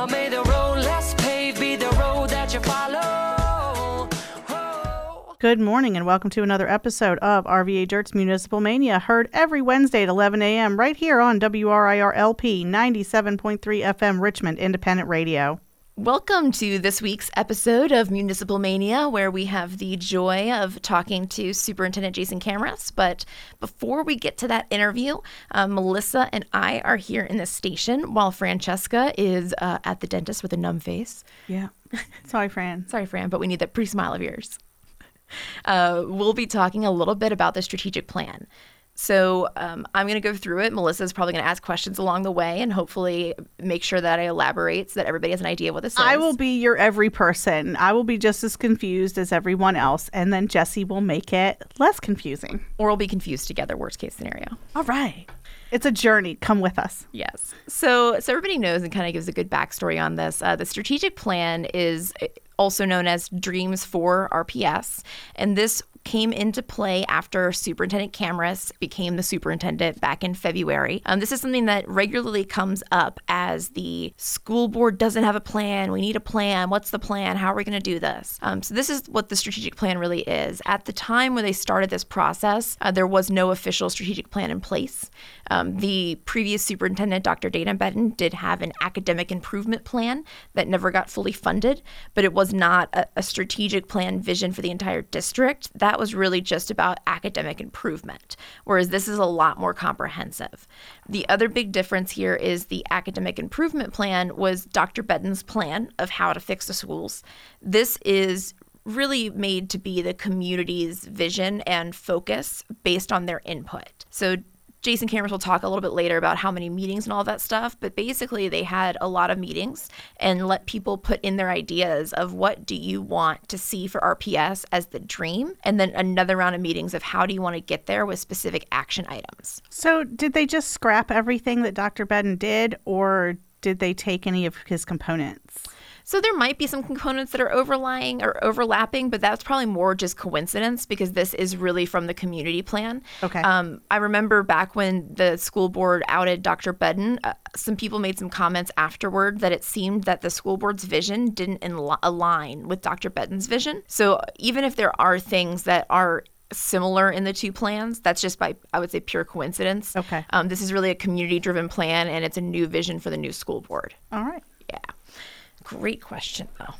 Or may the road less paved be the road that you follow. Good morning and welcome to another episode of RVA Dirt's Municipal Mania, heard every Wednesday at 11 a.m. right here on WRIR LP 97.3 FM Richmond Independent Radio. Welcome to this week's episode of Municipal Mania, where we have the joy of talking to Superintendent Jason Kamras. But before we get to that interview, uh, Melissa and I are here in the station while Francesca is uh, at the dentist with a numb face. Yeah. Sorry, Fran. Sorry, Fran, but we need that pre smile of yours. Uh, we'll be talking a little bit about the strategic plan. So um, I'm going to go through it. Melissa is probably going to ask questions along the way and hopefully make sure that I elaborate so that everybody has an idea of what this is. I will be your every person. I will be just as confused as everyone else, and then Jesse will make it less confusing. or we'll be confused together, worst case scenario. All right. It's a journey. Come with us. Yes. So, so everybody knows and kind of gives a good backstory on this. Uh, the strategic plan is also known as Dreams for RPS, and this came into play after Superintendent Kamras became the superintendent back in February. Um, this is something that regularly comes up as the school board doesn't have a plan. We need a plan. What's the plan? How are we going to do this? Um, so this is what the strategic plan really is. At the time when they started this process, uh, there was no official strategic plan in place. Um, the previous superintendent, Dr. Dana Bedden, did have an academic improvement plan that never got fully funded, but it was not a, a strategic plan vision for the entire district. That was really just about academic improvement, whereas this is a lot more comprehensive. The other big difference here is the academic improvement plan was Dr. Bedden's plan of how to fix the schools. This is really made to be the community's vision and focus based on their input. So Jason Kamras will talk a little bit later about how many meetings and all that stuff, but basically they had a lot of meetings and let people put in their ideas of what do you want to see for RPS as the dream, and then another round of meetings of how do you want to get there with specific action items. So, did they just scrap everything that Dr. Bedden did, or did they take any of his components? So there might be some components that are overlying or overlapping, but that's probably more just coincidence because this is really from the community plan. Okay. Um, I remember back when the school board outed Dr. Bedden, uh, some people made some comments afterward that it seemed that the school board's vision didn't in- align with Dr. Bedden's vision. So even if there are things that are similar in the two plans. That's just by, I would say, pure coincidence. Okay. Um, this is really a community driven plan and it's a new vision for the new school board. All right. Yeah. Great question, though.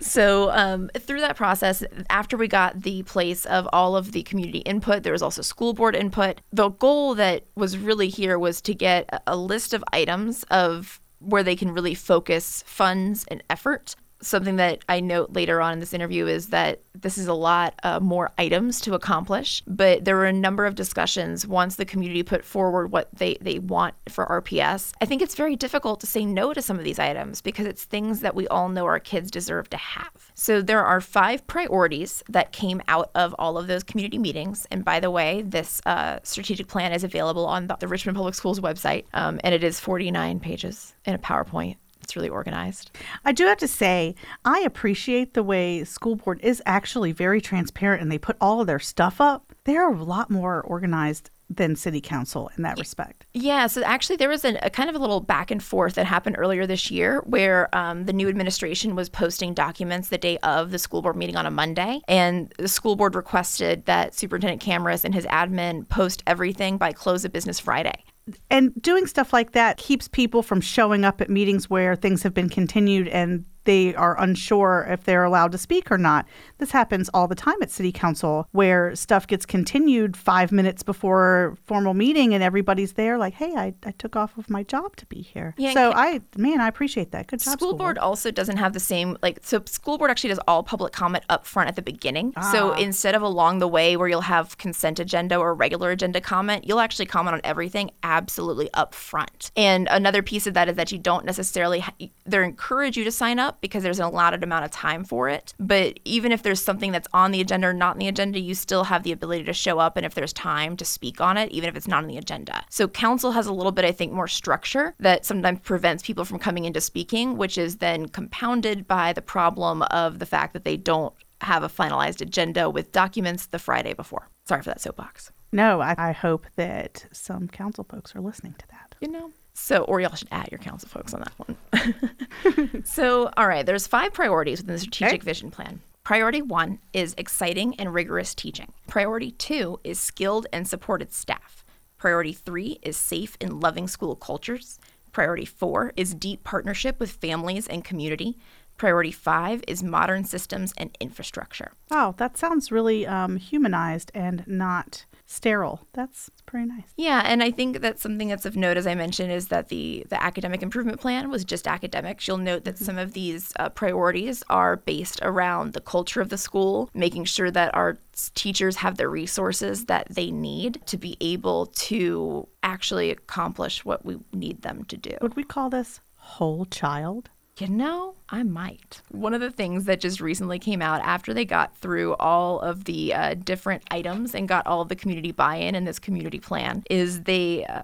So, um, through that process, after we got the place of all of the community input, there was also school board input. The goal that was really here was to get a- list of items of where they can really focus funds and effort. Something that I note later on in this interview is that this is a lot uh, more items to accomplish, but there were a number of discussions once the community put forward what they, they want for RPS. I think it's very difficult to say no to some of these items because it's things that we all know our kids deserve to have. So there are five priorities that came out of all of those community meetings. And by the way, this uh, strategic plan is available on the, the Richmond Public Schools website, um, and it is 49 pages in a PowerPoint. It's really organized. I do have to say, I appreciate the way school board is actually very transparent and they put all of their stuff up. They're a lot more organized than city council in that respect. Yeah, so actually, there was a, a kind of a little back and forth that happened earlier this year where um, the new administration was posting documents the day of the school board meeting on a Monday. And the school board requested that Superintendent Kamras and his admin post everything by close of business Friday. And doing stuff like that keeps people from showing up at meetings where things have been continued and they are unsure if they're allowed to speak or not. This happens all the time at city council where stuff gets continued five minutes before formal meeting and everybody's there like, hey, I, I took off of my job to be here. Yeah, so I, man, I appreciate that. Good job. School board also doesn't have the same like so school board actually does all public comment up front at the beginning. Ah. So instead of along the way where you'll have consent agenda or regular agenda comment, you'll actually comment on everything absolutely up front. And another piece of that is that you don't necessarily ha- They encourage you to sign up because there's an allotted amount of time for it. But even if there's something that's on the agenda or not on the agenda, you still have the ability to show up and if there's time to speak on it, even if it's not on the agenda. So council has a little bit, I think, more structure that sometimes prevents people from coming into speaking, which is then compounded by the problem of the fact that they don't have a finalized agenda with documents the Friday before. Sorry for that soapbox. No, I, I hope that some council folks are listening to that. You know? So, or y'all should add your council folks on that one. so, all right, there's five priorities within the strategic Okay. vision plan. Priority one is exciting and rigorous teaching. Priority two is skilled and supported staff. Priority three is safe and loving school cultures. Priority four is deep partnership with families and community. Priority five is modern systems and infrastructure. Wow, that sounds really um, humanized and not sterile. That's pretty nice. Yeah, and I think that something that's of note, as I mentioned, is that the the academic improvement plan was just academics. You'll note that some of these uh, priorities are based around the culture of the school, making sure that our teachers have the resources that they need to be able to actually accomplish what we need them to do. Would we call this whole child? You know, I might. One of the things that just recently came out after they got through all of the uh, different items and got all of the community buy in in this community plan is they uh,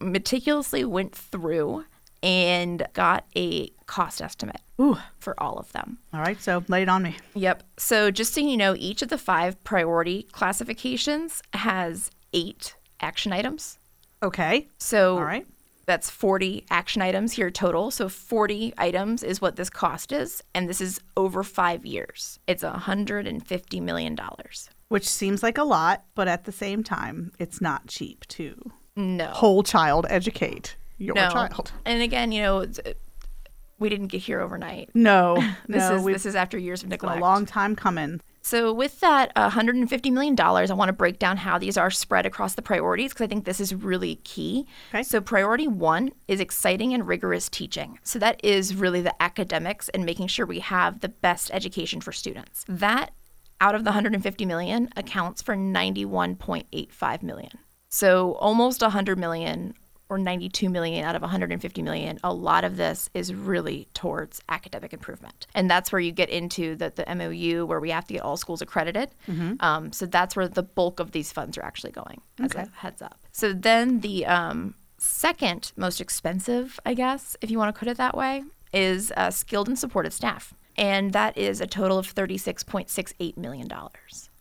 meticulously went through and got a cost estimate Ooh, for all of them. all right, so lay it on me. Yep. So just so you know, each of the five priority classifications has eight action items. Okay, So all right. That's 40 action items here total. So 40 items is what this cost is. And this is over five years. It's $150 million. Which seems like a lot, but at the same time, it's not cheap to No. whole child educate your no. child. And again, you know, uh, we didn't get here overnight. No, This no, is this is after years of neglect. a long time coming. So, with that uh, $150 million, I want to break down how these are spread across the priorities because I think this is really key. Okay. So, priority one is exciting and rigorous teaching. So, that is really the academics and making sure we have the best education for students. That out of the 150 million accounts for 91.85 million. So, almost 100 million or 92 million out of 150 million, a lot of this is really towards academic improvement. And that's where you get into the, the MOU where we have to get all schools accredited. Um, so that's where the bulk of these funds are actually going, as a heads up. So then the um, second most expensive, I guess, if you want to put it that way, is uh, skilled and supported staff. And that is a total of $36.68 million.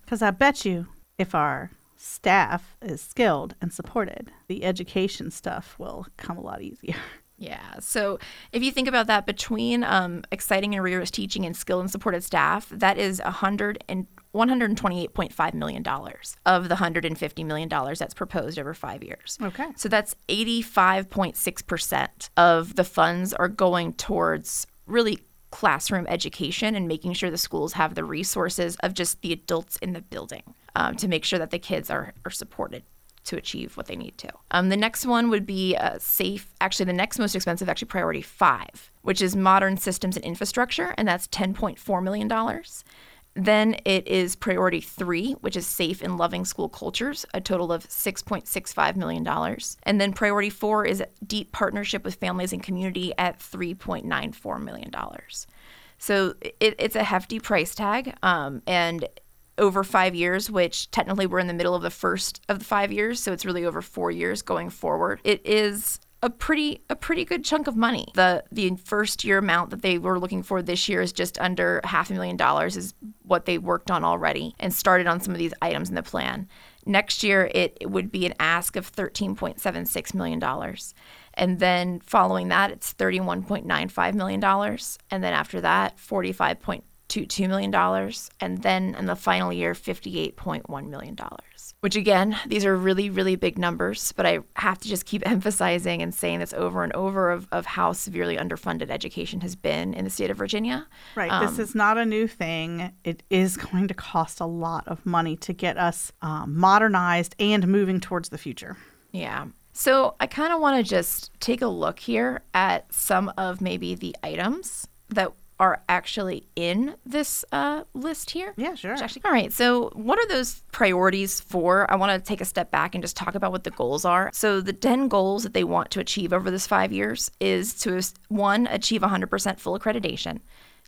Because I bet you if our staff is skilled and supported, the education stuff will come a lot easier. Yeah. So if you think about that, between um, exciting and rigorous teaching and skilled and supported staff, that is a hundred and one hundred and twenty-eight point five million dollars of the hundred and fifty million dollars that's proposed over five years. Okay. So that's eighty-five point six percent of the funds are going towards really classroom education and making sure the schools have the resources of just the adults in the building um, to make sure that the kids are, are supported to achieve what they need to. Um, the next one would be uh, safe. Actually, the next most expensive, actually, priority five, which is modern systems and infrastructure, and that's ten point four million dollars. Then it is priority three, which is safe and loving school cultures, a total of $6.65 million. And then priority four is deep partnership with families and community at $3.94 million. So it, it's a hefty price tag. Um, and over five years, which technically we're in the middle of the first of the five years, so it's really over four years going forward. It is a pretty a pretty good chunk of money. The the first year amount that they were looking for this year is just under half a million dollars is what they worked on already and started on some of these items in the plan. Next year it, it would be an ask of $13.76 million. And then following that it's $31.95 million. And then after that, 45 to $2 million. And then in the final year, $58.1 million. Which again, these are really, really big numbers, but I have to just keep emphasizing and saying this over and over of, of how severely underfunded education has been in the state of Virginia. Right. Um, this is not a new thing. It is going to cost a lot of money to get us um, modernized and moving towards the future. Yeah. So I kind of want to just take a look here at some of maybe the items that are actually in this uh, list here. Yeah, sure. Actually, all right. So, what are those priorities for? I want to take a step back and just talk about what the goals are. So, the 10 goals that they want to achieve over this five years is to one, achieve 100% full accreditation,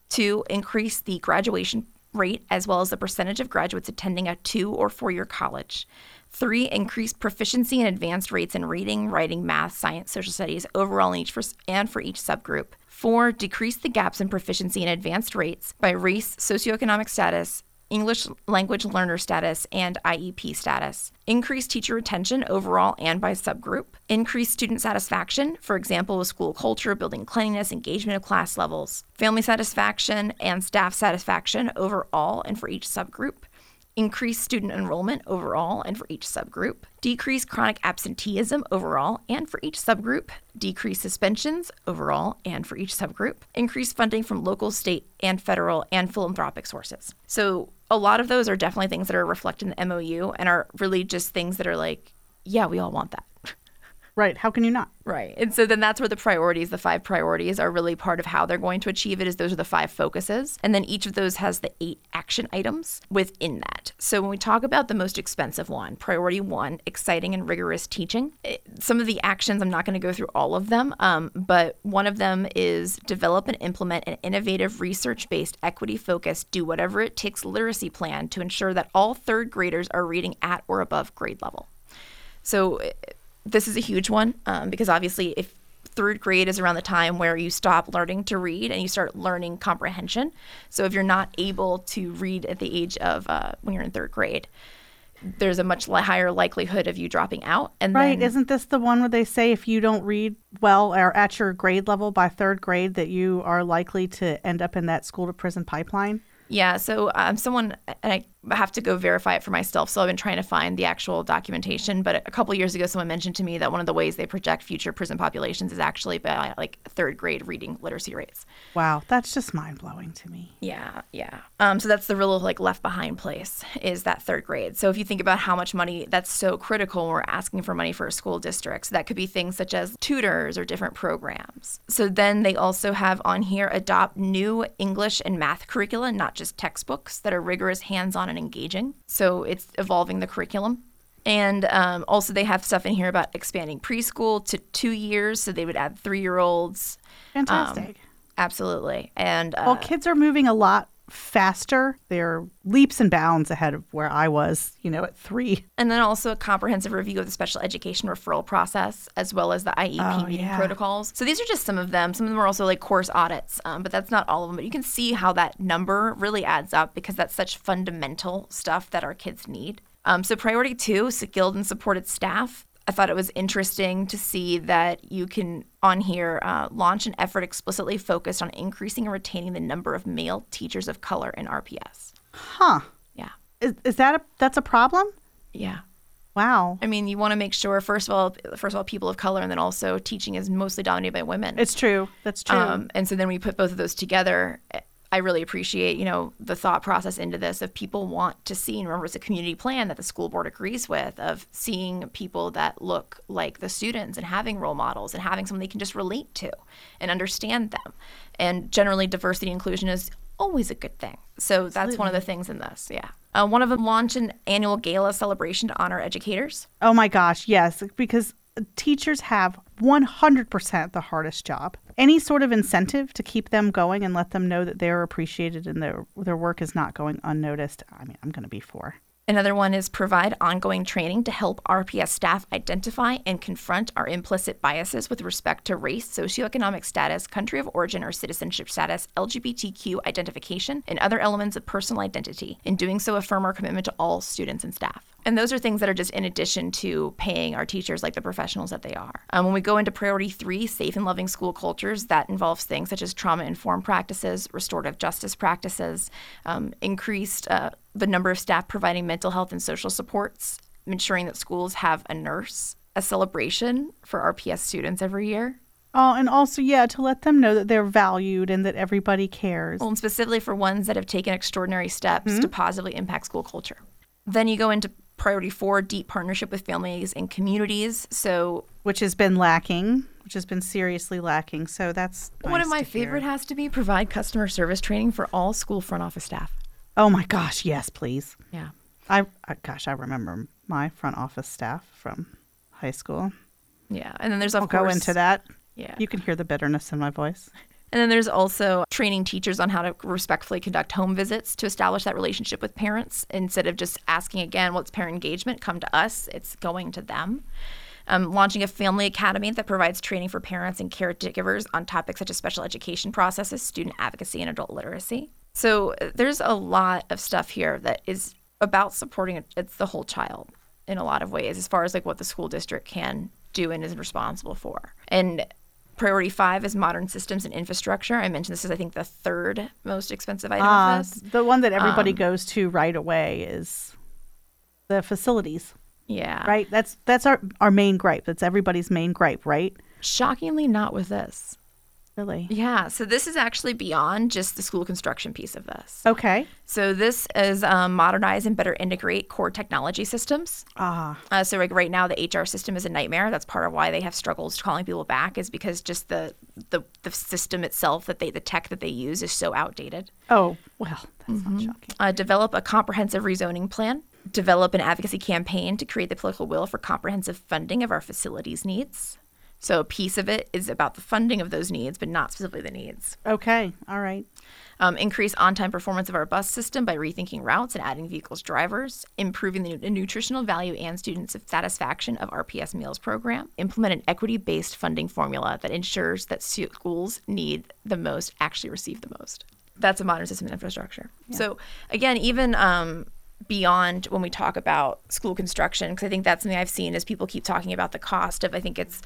two, increase the graduation rate as well as the percentage of graduates attending a two or four year college. Three, increase proficiency and advanced rates in reading, writing, math, science, social studies overall in each for, and for each subgroup. Four, decrease the gaps in proficiency and advanced rates by race, socioeconomic status, English language learner status, and IEP status. Increase teacher retention overall and by subgroup. Increase student satisfaction, for example, with school culture, building cleanliness, engagement of class levels. Family satisfaction and staff satisfaction overall and for each subgroup increase student enrollment overall and for each subgroup, decrease chronic absenteeism overall and for each subgroup, decrease suspensions overall and for each subgroup, increase funding from local, state, and federal and philanthropic sources. So, a lot of those are definitely things that are reflected in the MOU and are really just things that are like, yeah, we all want that. Right. How can you not? Right. And so then that's where the priorities, the five priorities, are really part of how they're going to achieve it, is those are the five focuses. And then each of those has the eight action items within that. So when we talk about the most expensive one, priority one, exciting and rigorous teaching, it, some of the actions, I'm not going to go through all of them, um, but one of them is develop and implement an innovative research based, equity focused, do whatever it takes literacy plan to ensure that all third graders are reading at or above grade level. So this is a huge one um, because obviously, if third grade is around the time where you stop learning to read and you start learning comprehension. So if you're not able to read at the age of uh, when you're in third grade, there's a much higher likelihood of you dropping out. And right, then, isn't this the one where they say if you don't read well or at your grade level by third grade, that you are likely to end up in that school to prison pipeline? Yeah, so um, someone, and I have to go verify it for myself. So I've been trying to find the actual documentation. But a couple years ago, someone mentioned to me that one of the ways they project future prison populations is actually by like third grade reading literacy rates. Wow, that's just mind blowing to me. Yeah, yeah. Um, so that's the real like left behind place is that third grade. So if you think about how much money that's so critical when we're asking for money for a school district, so that could be things such as tutors or different programs. So then they also have on here adopt new English and math curricula, not just textbooks that are rigorous, hands on, and engaging. So it's evolving the curriculum. And um, also, they have stuff in here about expanding preschool to two years. So they would add three year olds. Fantastic. Um, absolutely. And uh, well, kids are moving a lot faster. They're leaps and bounds ahead of where I was, you know, at three. And then also a comprehensive review of the special education referral process, as well as the IEP oh, meeting yeah. protocols. So these are just some of them. Some of them are also like course audits, um, but that's not all of them. But you can see how that number really adds up because that's such fundamental stuff that our kids need. Um, so priority two, skilled and supported staff. I thought it was interesting to see that you can, on here, uh, launch an effort explicitly focused on increasing and retaining the number of male teachers of color in RPS. Huh. Yeah. Is, is that a, that's a problem? Yeah. Wow. I mean, you want to make sure first of all, first of all, people of color, and then also teaching is mostly dominated by women. It's true. That's true. Um, and so then we put both of those together. I really appreciate, you know, the thought process into this of people want to see, and remember it's a community plan that the school board agrees with of seeing people that look like the students and having role models and having someone they can just relate to and understand them. And generally diversity inclusion is always a good thing. So that's Absolutely. one of the things in this. Yeah. Uh, one of them launch an annual gala celebration to honor educators. Oh my gosh, yes, because teachers have 100% the hardest job. Any sort of incentive to keep them going and let them know that they're appreciated and their their work is not going unnoticed. I mean, I'm going to be for. Another one is provide ongoing training to help RPS staff identify and confront our implicit biases with respect to race, socioeconomic status, country of origin or citizenship status, LGBTQ identification, and other elements of personal identity. In doing so, affirm our commitment to all students and staff. And those are things that are just in addition to paying our teachers like the professionals that they are. Um, when we go into priority three, safe and loving school cultures, that involves things such as trauma informed practices, restorative justice practices, um, increased uh, the number of staff providing mental health and social supports, ensuring that schools have a nurse, a celebration for RPS students every year. Oh, and also, yeah, to let them know that they're valued and that everybody cares. Well, and specifically for ones that have taken extraordinary steps mm-hmm. to positively impact school culture. Then you go into priority four deep partnership with families and communities. So, which has been lacking which has been seriously lacking. So that's One nice of my to hear. favorite has to be provide customer service training for all school front office staff. Oh my gosh, yes, please. Yeah. I, I gosh, I remember my front office staff from high school. Yeah. And then there's of I'll course go into that. Yeah. You can hear the bitterness in my voice. And then there's also training teachers on how to respectfully conduct home visits to establish that relationship with parents instead of just asking again, what's parent engagement? Come to us, it's going to them. Um, launching a family academy that provides training for parents and caregivers on topics such as special education processes, student advocacy, and adult literacy. So uh, there's a lot of stuff here that is about supporting it's the whole child in a lot of ways as far as like what the school district can do and is responsible for. And Priority five is modern systems and infrastructure. I mentioned this is, I think, the third most expensive item Uh, of this. the one that Um, everybody goes to right away is the facilities, Yeah. right? That's that's our our main gripe. That's everybody's main gripe, right? Shockingly, not with this. Really? Yeah. So this is actually beyond just the school construction piece of this. Okay. So this is um, modernize and better integrate core technology systems. Ah, Uh, so like right now, the HR system is a nightmare. That's part of why they have struggles calling people back, is because just the the, the system itself that they the tech that they use is so outdated. oh well, that's Mm-hmm. not shocking. uh, develop a comprehensive rezoning plan, develop an advocacy campaign to create the political will for comprehensive funding of our facilities needs. So a piece of it is about the funding of those needs, but not specifically the needs. Okay, all right. Um, increase on-time performance of our bus system by rethinking routes and adding vehicles drivers, improving the, nu- nutritional value and student satisfaction of RPS meals program, implement an equity-based funding formula that ensures that schools need the most actually receive the most. That's a modern system and infrastructure. So again, even um, beyond when we talk about school construction, because I think that's something I've seen is people keep talking about the cost of. I think it's,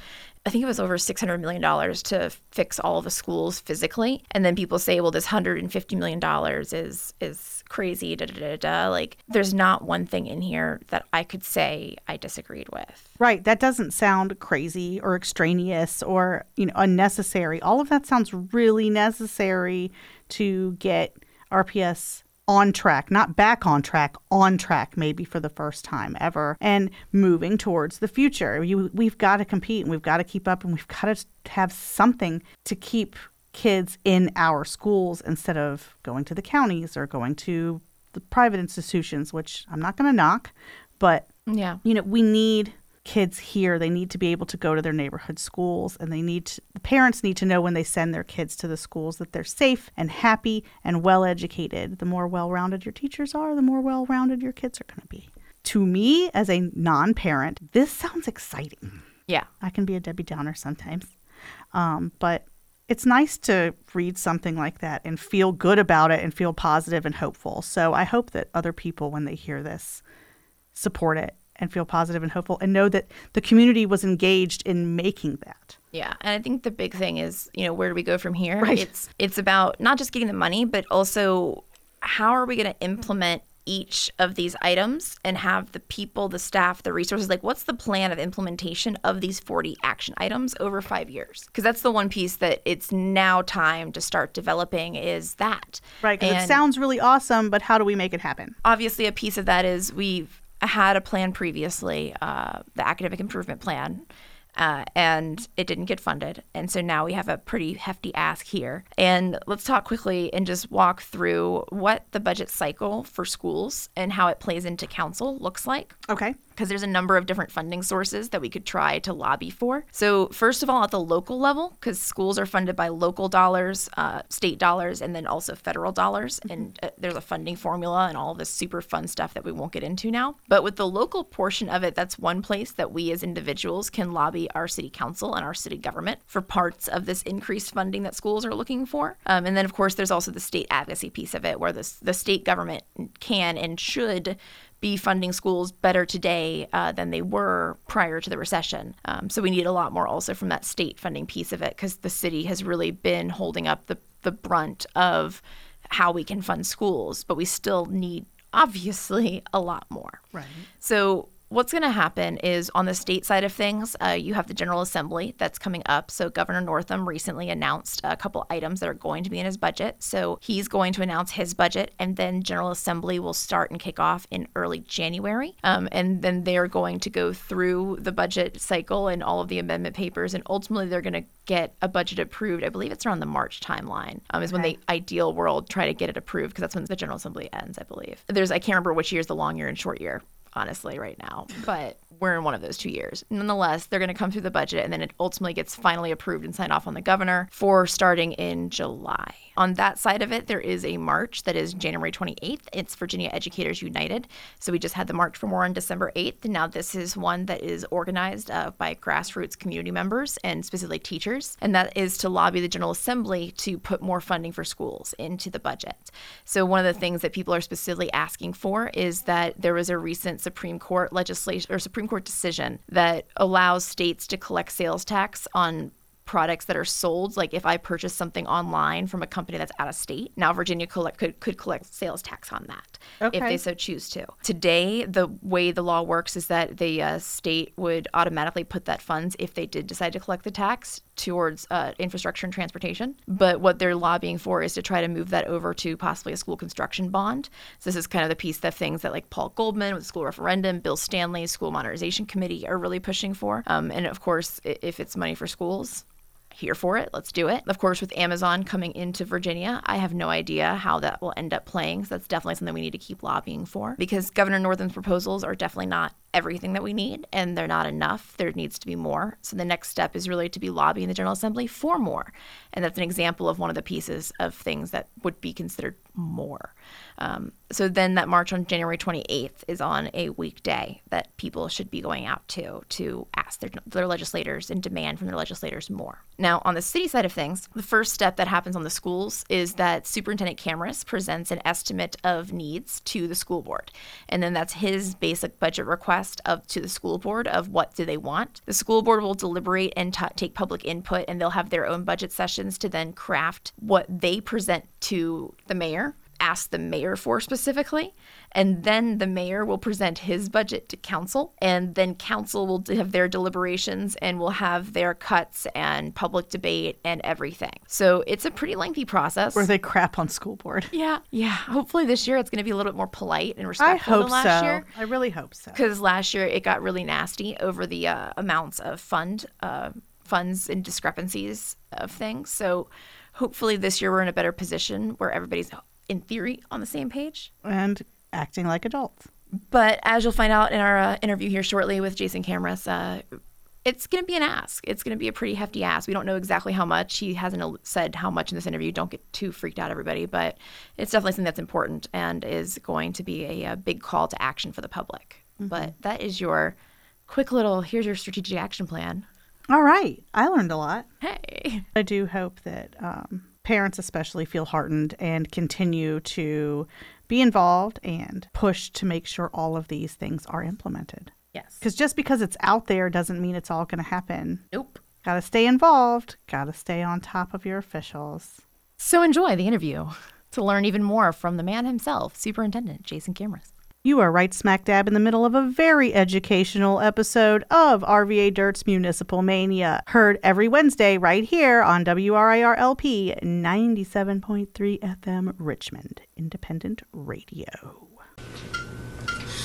I think it was over six hundred million dollars to fix all the schools physically, and then people say, well, this hundred and fifty million dollars is is crazy. Da, da, da, da. Like, there's not one thing in here that I could say I disagreed with. Right. That doesn't sound crazy or extraneous or, you know, unnecessary. All of that sounds really necessary to get RPS on track, not back on track, on track maybe for the first time ever and moving towards the future. You, we've got to compete and we've got to keep up and we've got to have something to keep kids in our schools instead of going to the counties or going to the private institutions, which I'm not going to knock, but Yeah. you know, we need kids here. They need to be able to go to their neighborhood schools and they need to, the parents need to know when they send their kids to the schools that they're safe and happy and well educated. The more well rounded your teachers are, the more well rounded your kids are going to be. To me, as a non parent, this sounds exciting. Yeah. I can be a Debbie Downer sometimes. Um, but it's nice to read something like that and feel good about it and feel positive and hopeful. So I hope that other people, when they hear this, support it and feel positive and hopeful and know that the community was engaged in making that. Yeah, and I think the big thing is, you know, where do we go from here? Right. It's it's about not just getting the money, but also how are we going to implement each of these items and have the people, the staff, the resources like what's the plan of implementation of these 40 action items over 5 years? Because that's the one piece that it's now time to start developing is that. Right. Because it sounds really awesome, but how do we make it happen? obviously a piece of that is we've had a plan previously, uh, the academic improvement plan, uh, and it didn't get funded. And so now we have a pretty hefty ask here. And let's talk quickly and just walk through what the budget cycle for schools and how it plays into council looks like Okay. Because there's a number of different funding sources that we could try to lobby for. So, first of all, at the local level, because schools are funded by local dollars, uh, state dollars, and then also federal dollars. And uh, there's a funding formula and all this super fun stuff that we won't get into now. But with the local portion of it, that's one place that we as individuals can lobby our city council and our city government for parts of this increased funding that schools are looking for. Um, and then, of course, there's also the state advocacy piece of it, where this, the state government can and should be funding schools better today uh, than they were prior to the recession. Um, so we need a lot more also from that state funding piece of it because the city has really been holding up the, the brunt of how we can fund schools, but we still need obviously a lot more. Right. So what's going to happen is on the state side of things, uh, you have the General Assembly that's coming up. So Governor Northam recently announced a couple items that are going to be in his budget. So he's going to announce his budget, and then General Assembly will start and kick off in early January. Um, and then they're going to go through the budget cycle and all of the amendment papers, and ultimately they're going to get a budget approved. I believe it's around the March timeline um, is when the ideal world try to get it approved because that's when the General Assembly ends, I believe. There's I can't remember which year is the long year and short year honestly right now but we're in one of those two years. Nonetheless, they're going to come through the budget and then it ultimately gets finally approved and signed off on the governor for starting in July. On that side of it, there is a march that is January 28th. It's Virginia Educators United. So we just had the March for More on December 8th. And now this is one that is organized uh, by grassroots community members and specifically teachers. And that is to lobby the General Assembly to put more funding for schools into the budget. So one of the things that people are specifically asking for is that there was a recent Supreme Court legislation or Supreme Court decision that allows states to collect sales tax on products that are sold. Like if I purchase something online from a company that's out of state, now Virginia collect, could, could collect sales tax on that okay. if they so choose to. Today, the way the law works is that the uh, state would automatically put that funds if they did decide to collect the tax towards uh, infrastructure and transportation. But what they're lobbying for is to try to move that over to possibly a school construction bond. So this is kind of the piece of things that like Paul Goldman with the school referendum, Bill Stanley, School Modernization Committee are really pushing for. Um, and of course, if it's money for schools, here for it. Let's do it. Of course, with Amazon coming into Virginia, I have no idea how that will end up playing. So that's definitely something we need to keep lobbying for because Governor Northam's proposals are definitely not everything that we need and they're not enough. There needs to be more. So the next step is really to be lobbying the General Assembly for more. And that's an example of one of the pieces of things that would be considered more. Um, so then that march on January 28th is on a weekday that people should be going out to to ask their, their legislators and demand from their legislators more. Now, on the city side of things, the first step that happens on the schools is that Superintendent Kamras presents an estimate of needs to the school board. And then that's his basic budget request of to the school board of what do they want. The school board will deliberate and t- take public input and they'll have their own budget sessions to then craft what they present to the mayor ask the mayor for specifically. And then the mayor will present his budget to council. And then council will have their deliberations and will have their cuts and public debate and everything. So it's a pretty lengthy process. Where they crap on school board. Yeah. Yeah. Hopefully this year it's going to be a little bit more polite and respectful I hope than last so. year. I really hope so. Because last year it got really nasty over the uh, amounts of fund uh, funds and discrepancies of things. So hopefully this year we're in a better position where everybody's in theory on the same page and acting like adults. But as you'll find out in our uh, interview here shortly with Jason Kamras, uh, it's going to be an ask. It's going to be a pretty hefty ask. We don't know exactly how much. He hasn't said how much in this interview. Don't get too freaked out, everybody. But it's definitely something that's important and is going to be a, a big call to action for the public. Mm-hmm. But that is your quick little here's your strategic action plan. All right. I learned a lot. Hey. I do hope that um, parents especially feel heartened and continue to be involved and push to make sure all of these things are implemented. Yes. Because just because it's out there doesn't mean it's all going to happen. Nope. Got to stay involved, got to stay on top of your officials. So enjoy the interview to learn even more from the man himself, Superintendent Jason Kamras. You are right smack dab in the middle of a very educational episode of RVA Dirt's Municipal Mania, heard every Wednesday right here on WRIRLP 97.3 FM Richmond Independent Radio.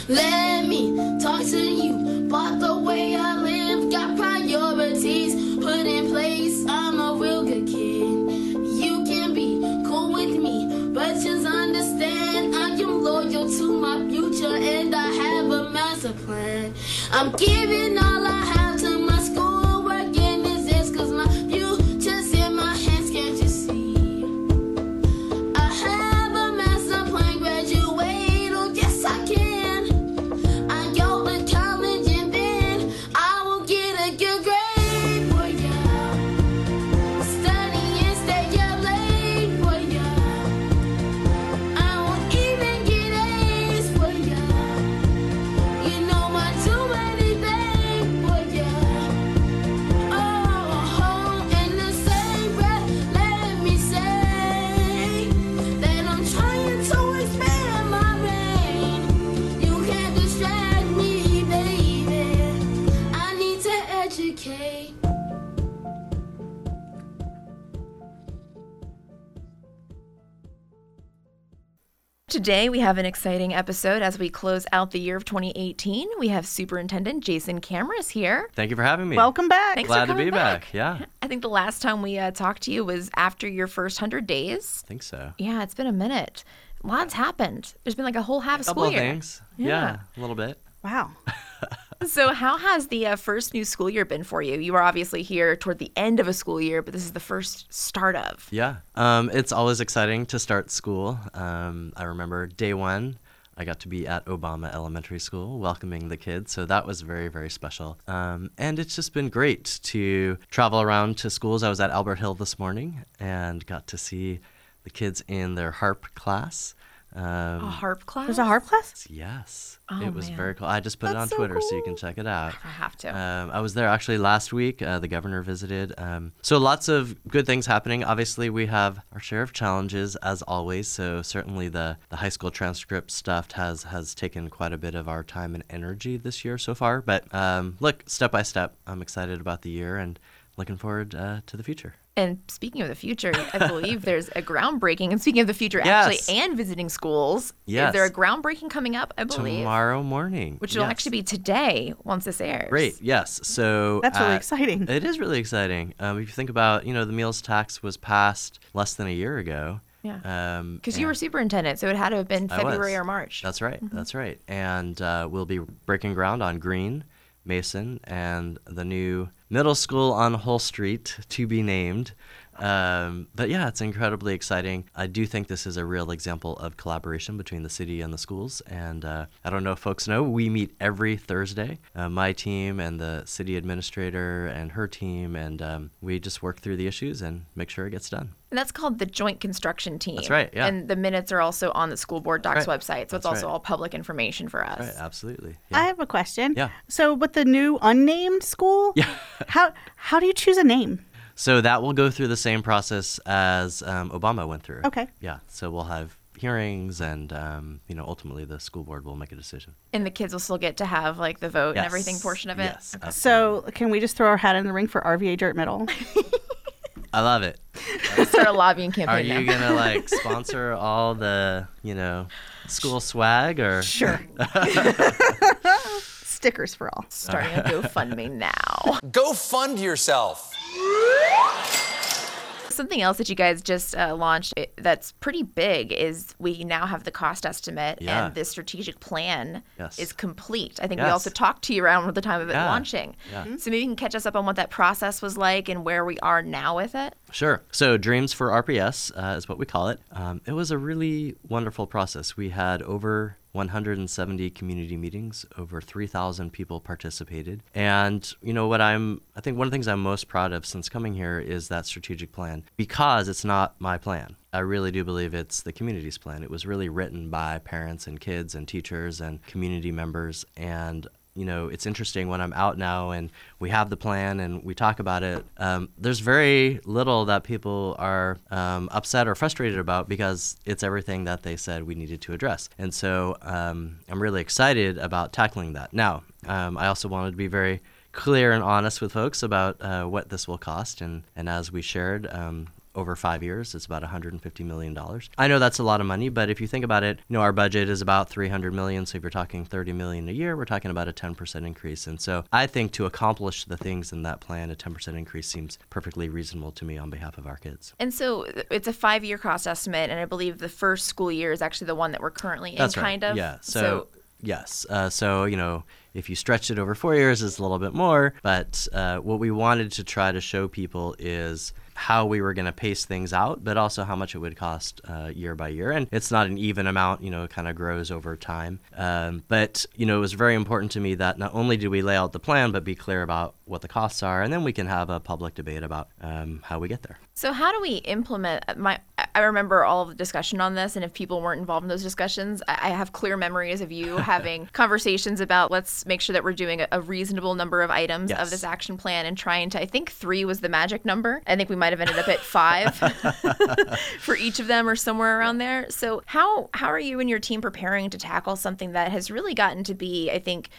Let me talk to you about the way I live. Got priorities put in place. I'm a real good kid. You can be cool with me, but to my future and I have a master plan. I'm giving all I have Today, we have an exciting episode as we close out the year of 2018. We have Superintendent Jason Kamras here. Thank you for having me. Welcome back. Thanks Glad for to be coming back. Yeah, I think the last time we uh, talked to you was after your first 100 days. I think so. Yeah, it's been a minute. Lots happened. There's been like a whole half a couple school of year. things. Yeah. Yeah. a little bit. Wow. So, how has the uh, first new school year been for you? You are obviously here toward the end of a school year, but this is the first start of. Yeah, um, it's always exciting to start school. Um, I remember day one. I got to be at Obama Elementary School welcoming the kids, so that was very, very special. Um, and it's just been great to travel around to schools. I was at Albert Hill this morning and got to see the kids in their harp class. Um, A harp class? There's a harp class? Yes, Oh, it was man. very cool. I just put it on so Twitter so you can check it out. I have to. Um, I was there actually last week. Uh, the governor visited. Um, so lots of good things happening. Obviously, we have our share of challenges as always. So certainly the, the high school transcript stuff has has taken quite a bit of our time and energy this year so far. But um, look, step by step, I'm excited about the year and looking forward uh, to the future. And speaking of the future, I believe there's a groundbreaking. And speaking of the future, Yes. actually, and visiting schools, is there a groundbreaking coming up? I believe, Tomorrow morning, which will actually be today once this airs. Great. Yes. So That's really uh, exciting. It is really exciting. Um, if you think about, you know, the meals tax was passed less than a year ago. Yeah. Um, Because you were superintendent, so it had to have been February or March. That's right. Mm-hmm. That's right. And uh, we'll be breaking ground on Greene, Mason, and the new middle school on Hull Street to be named. Um, but yeah, it's incredibly exciting. I do think this is a real example of collaboration between the city and the schools. And uh, I don't know if folks know, we meet every Thursday, uh, my team and the city administrator and her team, and um, we just work through the issues and make sure it gets done. And that's called the Joint Construction Team. That's right, yeah. And the minutes are also on the school board docs right. website, so it's also right. all public information for us. Right, absolutely. I have a question. Yeah. So with the new unnamed school, Yeah. how how do you choose a name? So that will go through the same process as um, Obama went through. Okay. Yeah. So we'll have hearings, and um, you know, ultimately the school board will make a decision. And the kids will still get to have like the vote and everything portion of it. Yes. Okay. So can we just throw our hat in the ring for RVA Dirt Middle? I love it. Start a lobbying campaign Are campaign. you gonna like sponsor all the you know school swag or? Sure. Stickers for all. Starting a GoFundMe now. Go fund yourself. Something else that you guys just uh, launched eh, that's pretty big is we now have the cost estimate Yeah. and the strategic plan Yes. is complete. I think we Yes. also talked to you around the time of it Yeah. launching. Yeah. So maybe you can catch us up on what that process was like and where we are now with it. Sure. So, Dreams for RPS uh, is what we call it. Um, it was a really wonderful process. We had over 170 community meetings, over 3,000 people participated. And, you know, what I'm, I think one of the things I'm most proud of since coming here is that strategic plan because it's not my plan. I really do believe it's the community's plan. It was really written by parents and kids and teachers and community members. And you know, it's interesting when I'm out now and we have the plan and we talk about it. Um, there's very little that people are um, upset or frustrated about because it's everything that they said we needed to address. And so um, I'm really excited about tackling that. Now, um, I also wanted to be very clear and honest with folks about uh, what this will cost. And, and as we shared, um, over five years, it's about 150 million dollars. I know that's a lot of money, but if you think about it, you know our budget is about 300 million. So if you're talking 30 million a year, we're talking about a 10% increase. And so I think to accomplish the things in that plan, a 10% increase seems perfectly reasonable to me on behalf of our kids. And so it's a five year cost estimate, and I believe the first school year is actually the one that we're currently in, right. kind of. Yeah. So, yes. Uh, so you know, if you stretch it over four years, it's a little bit more. But uh, what we wanted to try to show people is how we were going to pace things out, but also how much it would cost uh, year by year. And it's not an even amount, you know, it kind of grows over time. Um, but, you know, it was very important to me that not only do we lay out the plan, but be clear about what the costs are, and then we can have a public debate about um, how we get there. So how do we implement uh, my? I remember all of the discussion on this, and if people weren't involved in those discussions, I have clear memories of you having conversations about let's make sure that we're doing a, a reasonable number of items of this action plan, and trying to. I think three was the magic number. I think we might have ended up at five for each of them, or somewhere around there. So how how are you and your team preparing to tackle something that has really gotten to be? I think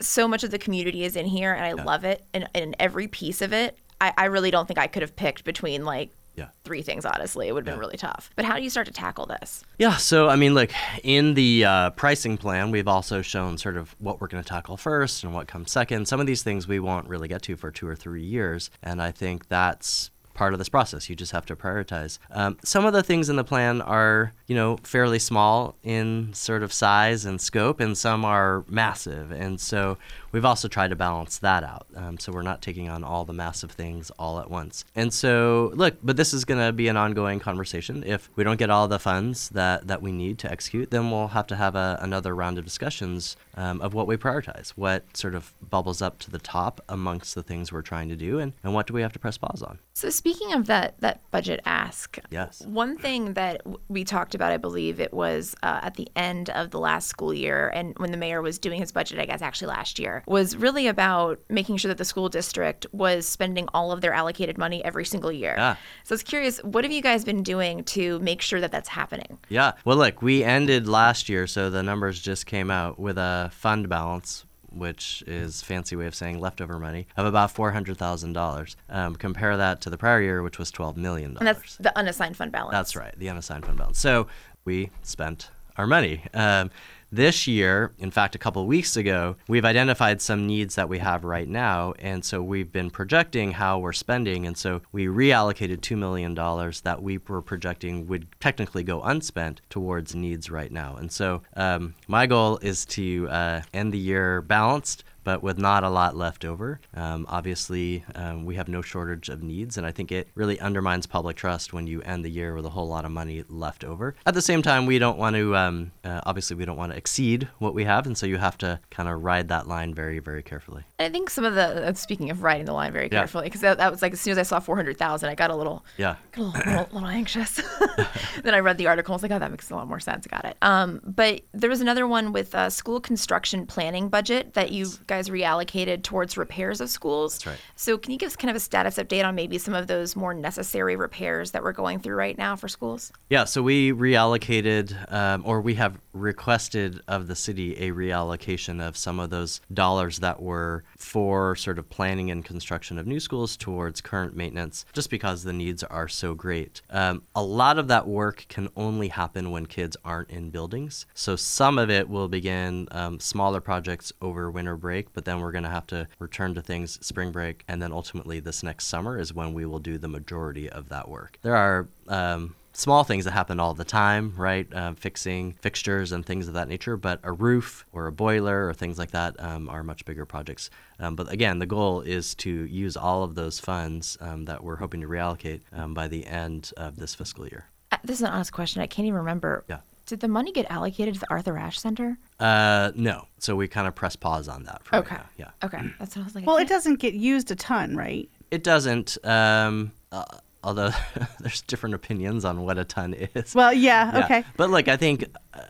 so much of the community is in here and I love it and, and every piece of it. I, I really don't think I could have picked between like Yeah. three things, honestly. It would have been Yeah. really tough. But how do you start to tackle this? Yeah, so I mean, look, in the uh, pricing plan, we've also shown sort of what we're going to tackle first and what comes second. Some of these things we won't really get to for two or three years, and I think that's part of this process. You just have to prioritize. Um, some of the things in the plan are, you know, fairly small in sort of size and scope, and some are massive. And so we've also tried to balance that out. Um, so we're not taking on all the massive things all at once. And so, look, but this is going to be an ongoing conversation. If we don't get all the funds that, that we need to execute, then we'll have to have a, another round of discussions um, of what we prioritize, what sort of bubbles up to the top amongst the things we're trying to do, and, and what do we have to press pause on. So speaking of that that budget ask, Yes. one thing that we talked about, I believe it was uh, at the end of the last school year, and when the mayor was doing his budget, I guess actually last year, was really about making sure that the school district was spending all of their allocated money every single year. Yeah. So I was curious, what have you guys been doing to make sure that that's happening? Yeah. Well, look, we ended last year, so the numbers just came out with a fund balance, which is fancy way of saying leftover money of about four hundred thousand dollars. Um, compare that to the prior year, which was twelve million dollars. And that's the unassigned fund balance. That's right, the unassigned fund balance. So we spent our money. Um, this year, in fact, a couple of weeks ago, we've identified some needs that we have right now. And so we've been projecting how we're spending. And so we reallocated $2 million that we were projecting would technically go unspent towards needs right now. And so um, my goal is to uh, end the year balanced but with not a lot left over. Um, obviously, um, we have no shortage of needs, and I think it really undermines public trust when you end the year with a whole lot of money left over. At the same time, we don't want to, um, uh, obviously, we don't want to exceed what we have, and so you have to kind of ride that line very, very carefully. I think some of the uh, speaking of riding the line very Yeah. carefully because that, that was like as soon as I saw four hundred thousand, I got a little Yeah. got a little, little, little anxious. then I read the article. I was like, oh, that makes a lot more sense. Got it. Um, but there was another one with uh, school construction planning budget that you guys reallocated towards repairs of schools. That's right. So can you give us kind of a status update on maybe some of those more necessary repairs that we're going through right now for schools? Yeah, so we reallocated, um, or we have requested of the city a reallocation of some of those dollars that were for sort of planning and construction of new schools towards current maintenance, just because the needs are so great. Um, a lot of that work can only happen when kids aren't in buildings. So some of it will begin um, smaller projects over winter break, but then we're going to have to return to things spring break, and then ultimately this next summer is when we will do the majority of that work. There are um, small things that happen all the time, right? Um, fixing fixtures and things of that nature, but a roof or a boiler or things like that um, are much bigger projects. Um, but again, the goal is to use all of those funds um, that we're hoping to reallocate um, by the end of this fiscal year. Uh, this is an honest question. I can't even remember. Yeah. Did the money get allocated to the Arthur Ashe Center? Uh, no, so we kind of press pause on that. For right Okay. now. Yeah. Okay. That's what I was like. Well, it doesn't get used a ton, right? It doesn't. Um, uh, although there's different opinions on what a ton is. Well, yeah, Yeah. okay. But look, I think uh,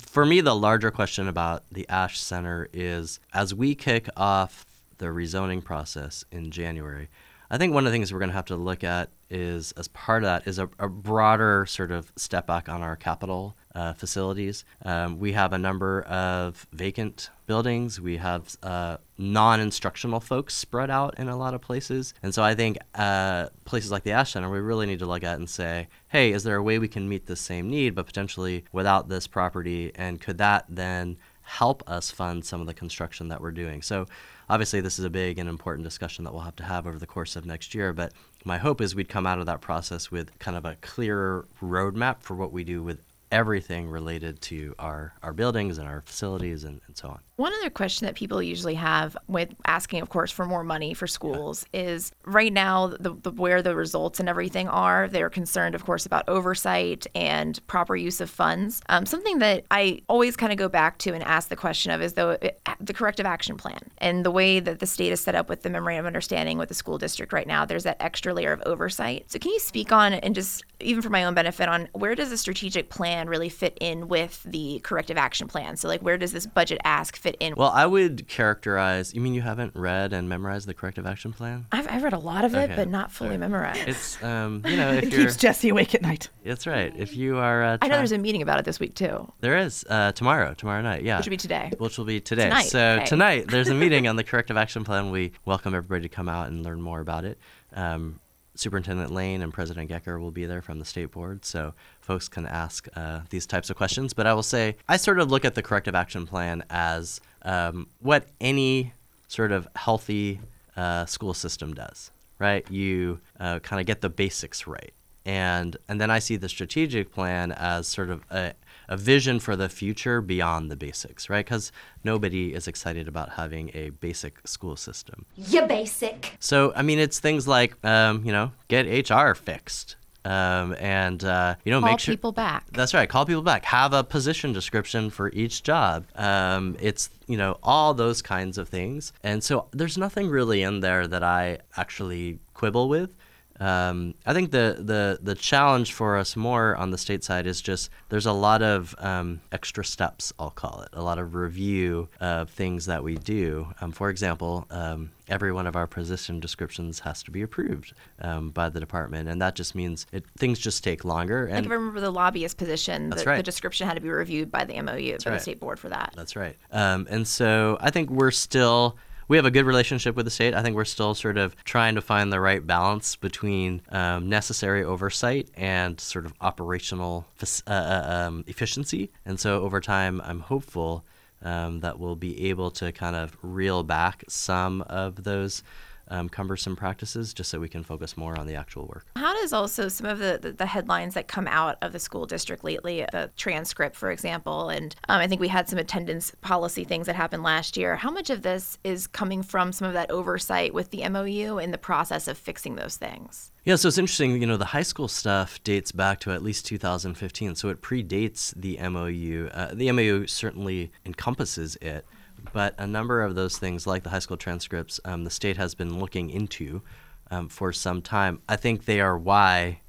for me, the larger question about the Ashe Center is as we kick off the rezoning process in January, I think one of the things we're going to have to look at is, as part of that, is a, a broader sort of step back on our capital uh, facilities. Um, we have a number of vacant buildings. We have uh, non-instructional folks spread out in a lot of places, and so I think uh, places like the Ashe Center, we really need to look at and say, hey, is there a way we can meet the same need, but potentially without this property, and could that then help us fund some of the construction that we're doing? So obviously this is a big and important discussion that we'll have to have over the course of next year but my hope is we'd come out of that process with kind of a clearer roadmap for what we do with everything related to our, our buildings and our facilities and, and so on One other question that people usually have with asking, of course, for more money for schools is right now the, the where the results and everything are. They're concerned, of course, about oversight and proper use of funds. Um, something that I always kind of go back to and ask the question of is though the corrective action plan and the way that the state is set up with the memorandum of understanding with the school district right now. There's that extra layer of oversight. So can you speak on and just even for my own benefit on where does the strategic plan really fit in with the corrective action plan? So like where does this budget ask fit in? well i would characterize you mean you haven't read and memorized the corrective action plan I've, I've read a lot of it, Okay. but not fully memorized. it's um, you know if It keeps Jesse awake at night. that's right if you are uh, I know there's a meeting about it this week too, there is uh, tomorrow tomorrow night yeah which will be today. which will be today. Tonight, So okay. tonight there's a meeting on the corrective action plan. We welcome everybody to come out and learn more about it. Um, Superintendent Lane and President Gecker will be there from the state board, so folks can ask uh, these types of questions. But I will say, I sort of look at the corrective action plan as um, what any sort of healthy uh, school system does, right? You uh, kind of get the basics right. And, and then I see the strategic plan as sort of a, a vision for the future beyond the basics, right? Because nobody is excited about having a basic school system. You basic. So, I mean, it's things like, um, you know, get HR fixed. Um, and uh, you know, Call make sure people back. That's right. Call people back. Have a position description for each job. Um, it's you know all those kinds of things. And so there's nothing really in there that I actually quibble with. Um, I think the, the the challenge for us more on the state side is just there's a lot of um, extra steps, I'll call it, a lot of review of things that we do. Um, for example, um, every one of our position descriptions has to be approved um, by the department, and that just means it, things just take longer. Like And if I remember the lobbyist position, That's the, the description had to be reviewed by the MOU, by right. the state board for that. That's right. Um, and so I think we're still. We have a good relationship with the state. I think we're still sort of trying to find the right balance between um, necessary oversight and sort of operational uh, uh, um, efficiency. And so over time, I'm hopeful um, that we'll be able to kind of reel back some of those um, cumbersome practices just so we can focus more on the actual work. How does also some of the, the, the headlines that come out of the school district lately, the transcript, for example, and um, I think we had some attendance policy things that happened last year. How much of this is coming from some of that oversight with the MOU in the process of fixing those things? Yeah, so it's interesting. You know, the high school stuff dates back to at least 2015, so it predates the MOU. Uh, the MOU certainly encompasses it, but a number of those things, like the high school transcripts, um, the state has been looking into um, for some time. I think they are why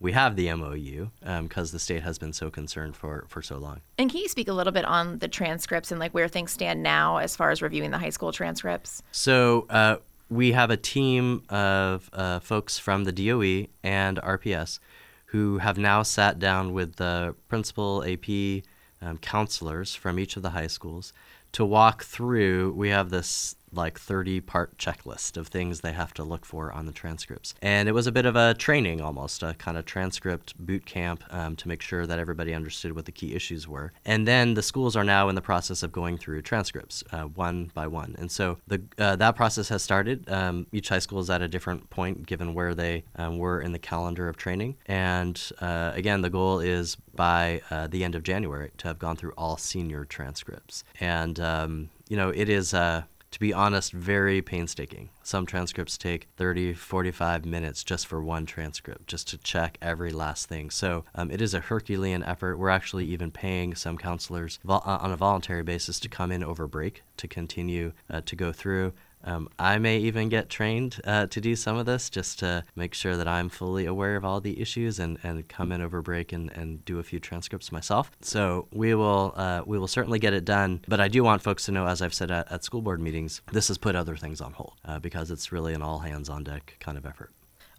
we have the MOU because the state has been so concerned for, for so long. And can you speak a little bit on the transcripts and like where things stand now as far as reviewing the high school transcripts? So uh, we have a team of uh, folks from the DOE and RPS who have now sat down with the principal, AP, um, counselors from each of the high schools to walk through. We have this like 30 part checklist of things they have to look for on the transcripts. And it was a bit of a training almost, a kind of transcript boot camp um, to make sure that everybody understood what the key issues were. And then the schools are now in the process of going through transcripts uh, one by one. And so the, uh, that process has started. Um, each high school is at a different point given where they um, were in the calendar of training. And uh, again, the goal is by uh, the end of January to have gone through all senior transcripts. And, um, you know, it is. Uh, to be honest, very painstaking. Some transcripts take 30, 45 minutes just for one transcript, just to check every last thing. So um, it is a Herculean effort. We're actually even paying some counselors uh, on a voluntary basis to come in over break to continue uh, to go through. Um, I may even get trained uh, to do some of this just to make sure that I'm fully aware of all the issues and, and come in over break and, and do a few transcripts myself. So we will uh, we will certainly get it done. But I do want folks to know, as I've said at, at school board meetings, this has put other things on hold uh, because it's really an all hands on deck kind of effort.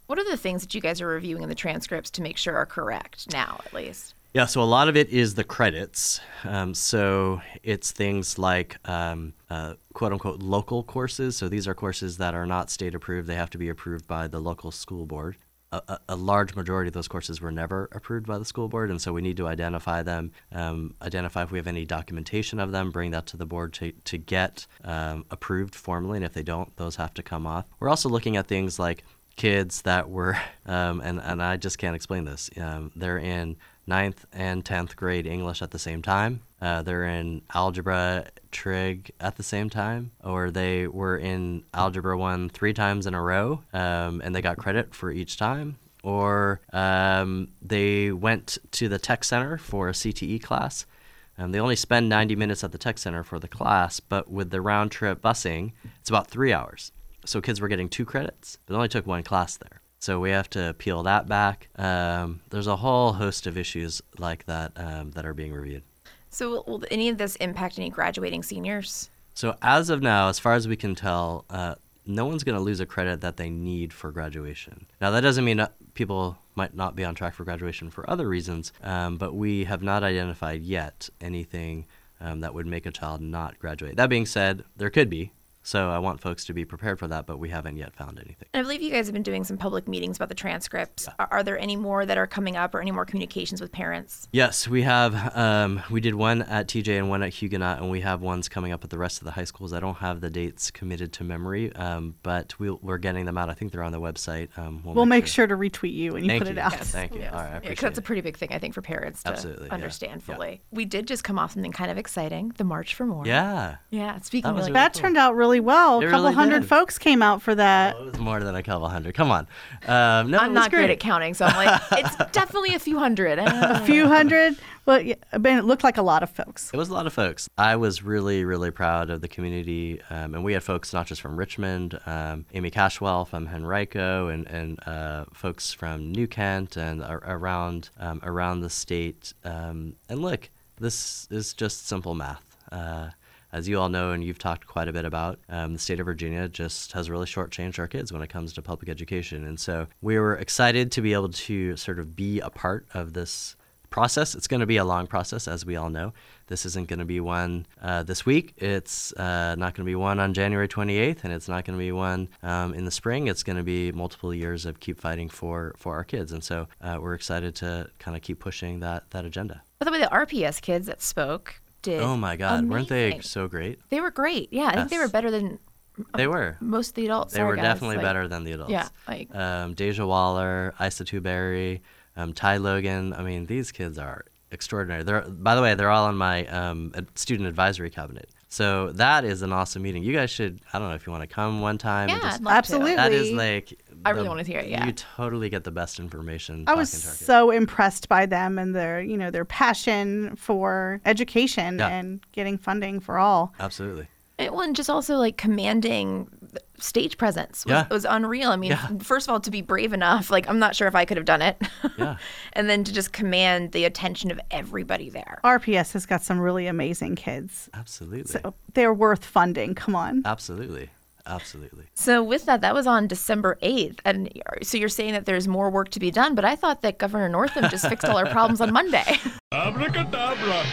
What are the things that you guys are reviewing in the transcripts to make sure are correct now, at least? Yeah, so a lot of it is the credits. Um, so it's things like um, uh, quote unquote local courses. So these are courses that are not state approved, they have to be approved by the local school board. A, a, large majority of those courses were never approved by the school board, and so we need to identify them, um, identify if we have any documentation of them, bring that to the board to, to get um, approved formally, and if they don't, those have to come off. We're also looking at things like kids that were, um, and, and I just can't explain this, um, they're in ninth and 10th grade English at the same time. Uh, they're in algebra trig at the same time, or they were in algebra one three times in a row um, and they got credit for each time. Or um, they went to the tech center for a CTE class. Um, they only spend 90 minutes at the tech center for the class, but with the round trip busing, it's about three hours. So kids were getting two credits, but only took one class there. So we have to peel that back. Um, there's a whole host of issues like that um, that are being reviewed. So, will, any of this impact any graduating seniors? So as of now, as far as we can tell, uh, no one's going to lose a credit that they need for graduation. Now that doesn't mean that people might not be on track for graduation for other reasons, um, but we have not identified yet anything um, that would make a child not graduate. That being said, there could be. So I want folks to be prepared for that, but we haven't yet found anything. And I believe you guys have been doing some public meetings about the transcripts. Are, are there any more that are coming up or any more communications with parents? Yes, we have. Um, we did one at TJ and one at Huguenot, and we have ones coming up at the rest of the high schools. I don't have the dates committed to memory, um, but we we're getting them out. I think they're on the website. Um, We'll make sure to retweet you when you Thank put you. it out. Yes, Thank you. Yes. All right, I Yeah, 'cause appreciate that's a pretty big thing, I think, for parents to Absolutely, understand Yeah. fully. We did just come off something kind of exciting the March for More. Yeah. Yeah. Speaking That was of really That cool. turned out really well. It a couple really hundred did. folks came out for that. Well, it was more than a couple hundred. Come on. Um, no, I'm not great. great at counting, so I'm like, it's definitely a few hundred. A few hundred. Well, yeah, I mean, it looked like a lot of folks. It was a lot of folks. I was really, really proud of the community, um, and we had folks not just from Richmond, um, Amy Cashwell from Henrico, and and uh, folks from New Kent and ar- around um, around the state. Um, and look, this is just simple math. Uh, as you all know, and you've talked quite a bit about, um, the state of Virginia just has really shortchanged our kids when it comes to public education. And so we were excited to be able to sort of be a part of this process. It's going to be a long process, as we all know. This isn't going to be one uh, this week. It's uh, not going to be one on January 28th, and it's not going to be one um, in the spring. It's going to be multiple years of keep fighting for for our kids, and so uh, we're excited to kind of keep pushing that that agenda. By the way, the RPS kids that spoke did. Oh my God, weren't they so great? They were great. Yeah, I think they were better than They were. most of the adults. They Sorry, were guys. definitely Like, better than the adults. Yeah, like um, Deja Waller, Isa Tuberry, um, Ty Logan. I mean, these kids are extraordinary. They're, by the way, they're all on my um, student advisory cabinet. So that is an awesome meeting. You guys should. I don't know if you want to come one time. and yeah, just- I'd love to. Absolutely. that is like. I the- really wanna hear it, yeah. You totally get the best information. I was talking to our kids. so impressed by them and their, you know, their passion for education Yeah. and getting funding for all. Absolutely. It one just also like commanding stage presence was, Yeah. was unreal. I mean, Yeah. first of all, to be brave enough, like I'm not sure if I could have done it. Yeah. and then to just command the attention of everybody there. RPS has got some really amazing kids. Absolutely. So they're worth funding. Come on. Absolutely. Absolutely. So with that, that was on December 8th. And so you're saying that there's more work to be done, but I thought that Governor Northam just fixed all our problems on Monday. Abracadabra.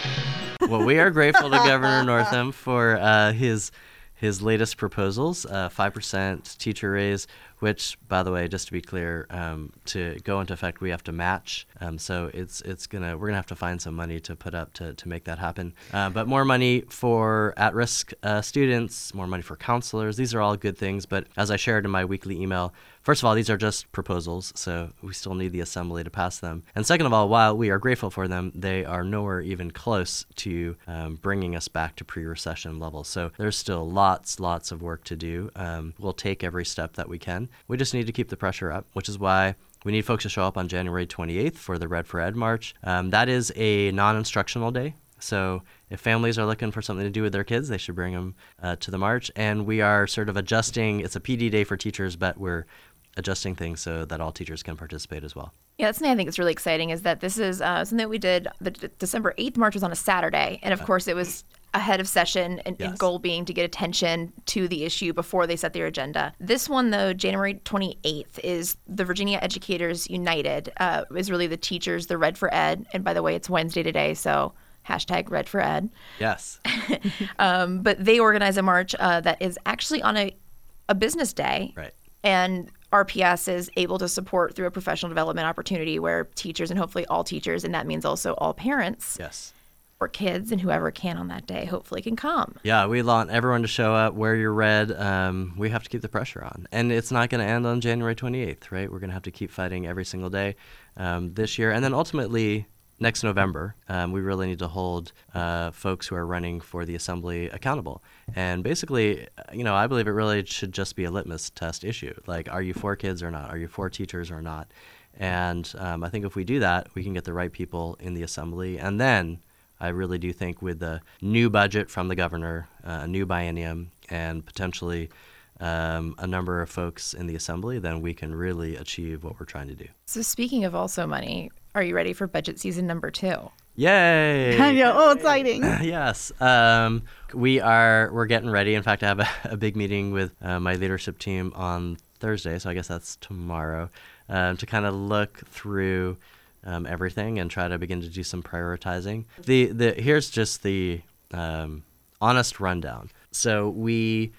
well, we are grateful to Governor Northam for uh, his his latest proposals, uh, five percent teacher raise, which, by the way, just to be clear, um, to go into effect, we have to match. Um, so it's it's gonna we're gonna have to find some money to put up to, to make that happen. Uh, but more money for at-risk uh, students, more money for counselors. These are all good things. But as I shared in my weekly email, First of all, these are just proposals, so we still need the assembly to pass them. And second of all, while we are grateful for them, they are nowhere even close to um, bringing us back to pre recession levels. So there's still lots, lots of work to do. Um, we'll take every step that we can. We just need to keep the pressure up, which is why we need folks to show up on January 28th for the Red for Ed March. Um, that is a non instructional day. So if families are looking for something to do with their kids, they should bring them uh, to the march. And we are sort of adjusting. It's a PD day for teachers, but we're adjusting things so that all teachers can participate as well. Yeah, that's something I think is really exciting is that this is uh, something that we did. The D- December 8th March was on a Saturday. And of course, it was ahead of session and, and goal being to get attention to the issue before they set their agenda. This one, though, January 28th, is the Virginia Educators United, uh, is really the teachers, the Red for Ed. And by the way, it's Wednesday today, so hashtag Red for Ed. Yes. Um, but they organize a march uh, that is actually on a, a business day. Right. And RPS is able to support through a professional development opportunity where teachers and hopefully all teachers, and that means also all parents yes. Or kids and whoever can on that day, hopefully can come. Yeah, we want everyone to show up, wear your red. Um, we have to keep the pressure on. And it's not going to end on January 28th, right? We're going to have to keep fighting every single day um, this year. And then ultimately, next November, um, we really need to hold uh, folks who are running for the assembly accountable. And basically, you know, I believe it really should just be a litmus test issue. Like, are you for kids or not? Are you for teachers or not? And um, I think if we do that, we can get the right people in the assembly. And then I really do think with the new budget from the governor, uh, a new biennium, and potentially um, a number of folks in the assembly, then we can really achieve what we're trying to do. So, speaking of also money, are you ready for budget season number two? Yay! I know. Oh, exciting. yes, um, we are. We're getting ready. In fact, I have a, a big meeting with uh, my leadership team on Thursday, so I guess that's tomorrow, um, to kind of look through um, everything and try to begin to do some prioritizing. The the here's just the um, honest rundown. So we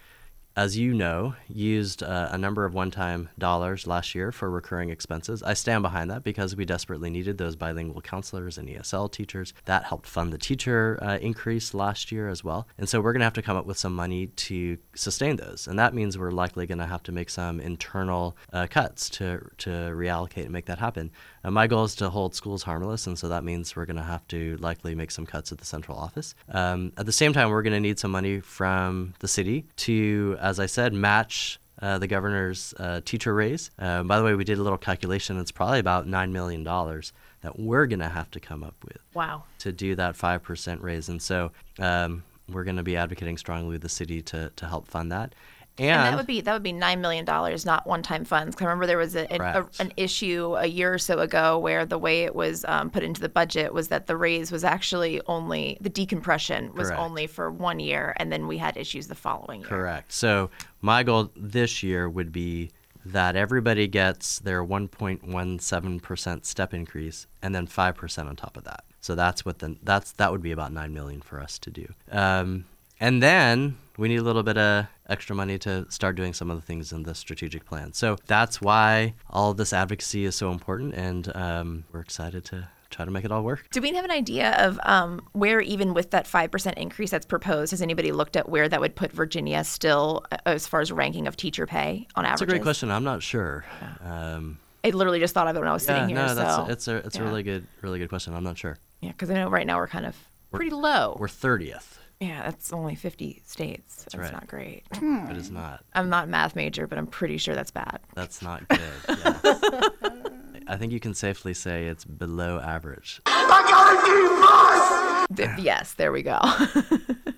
as you know, used uh, a number of one time dollars last year for recurring expenses. I stand behind that because we desperately needed those bilingual counselors and ESL teachers. That helped fund the teacher uh, increase last year as well. And so we're going to have to come up with some money to sustain those. And that means we're likely going to have to make some internal uh, cuts to, to reallocate and make that happen. Uh, my goal is to hold schools harmless, and so that means we're going to have to likely make some cuts at the central office. Um, at the same time, we're going to need some money from the city to, as I said, match uh, the governor's uh, teacher raise. Uh, by the way, we did a little calculation. It's probably about $9 million that we're going to have to come up with Wow. to do that 5% raise. And so um, we're going to be advocating strongly with the city to, to help fund that. And, And that would be that would be nine million dollars, not one-time funds. 'Cause I remember there was a, an, a, an issue a year or so ago where the way it was um, put into the budget was that the raise was actually only the decompression was Correct. only for one year, and then we had issues the following year. Correct. So my goal this year would be that everybody gets their 1.17% step increase and then 5% on top of that. So that's what the that's that would be about 9 million for us to do. Um, and then we need a little bit of extra money to start doing some of the things in the strategic plan. So that's why all this advocacy is so important, and um, we're excited to try to make it all work. Do we have an idea of um, where, even with that 5% increase that's proposed, has anybody looked at where that would put Virginia still uh, as far as ranking of teacher pay on average? That's a great question. I'm not sure. Um, I literally just thought of it when I was yeah, sitting here. no, that's so, it's a it's yeah. a really good really good question. I'm not sure. Yeah, because I know right now we're kind of pretty low. We're 30th. Yeah, that's only 50 states. That's, right. not great. Hmm. It is not. I'm not a math major, but I'm pretty sure that's bad. That's not good. yeah. I think you can safely say it's below average. Th- yes, there we go.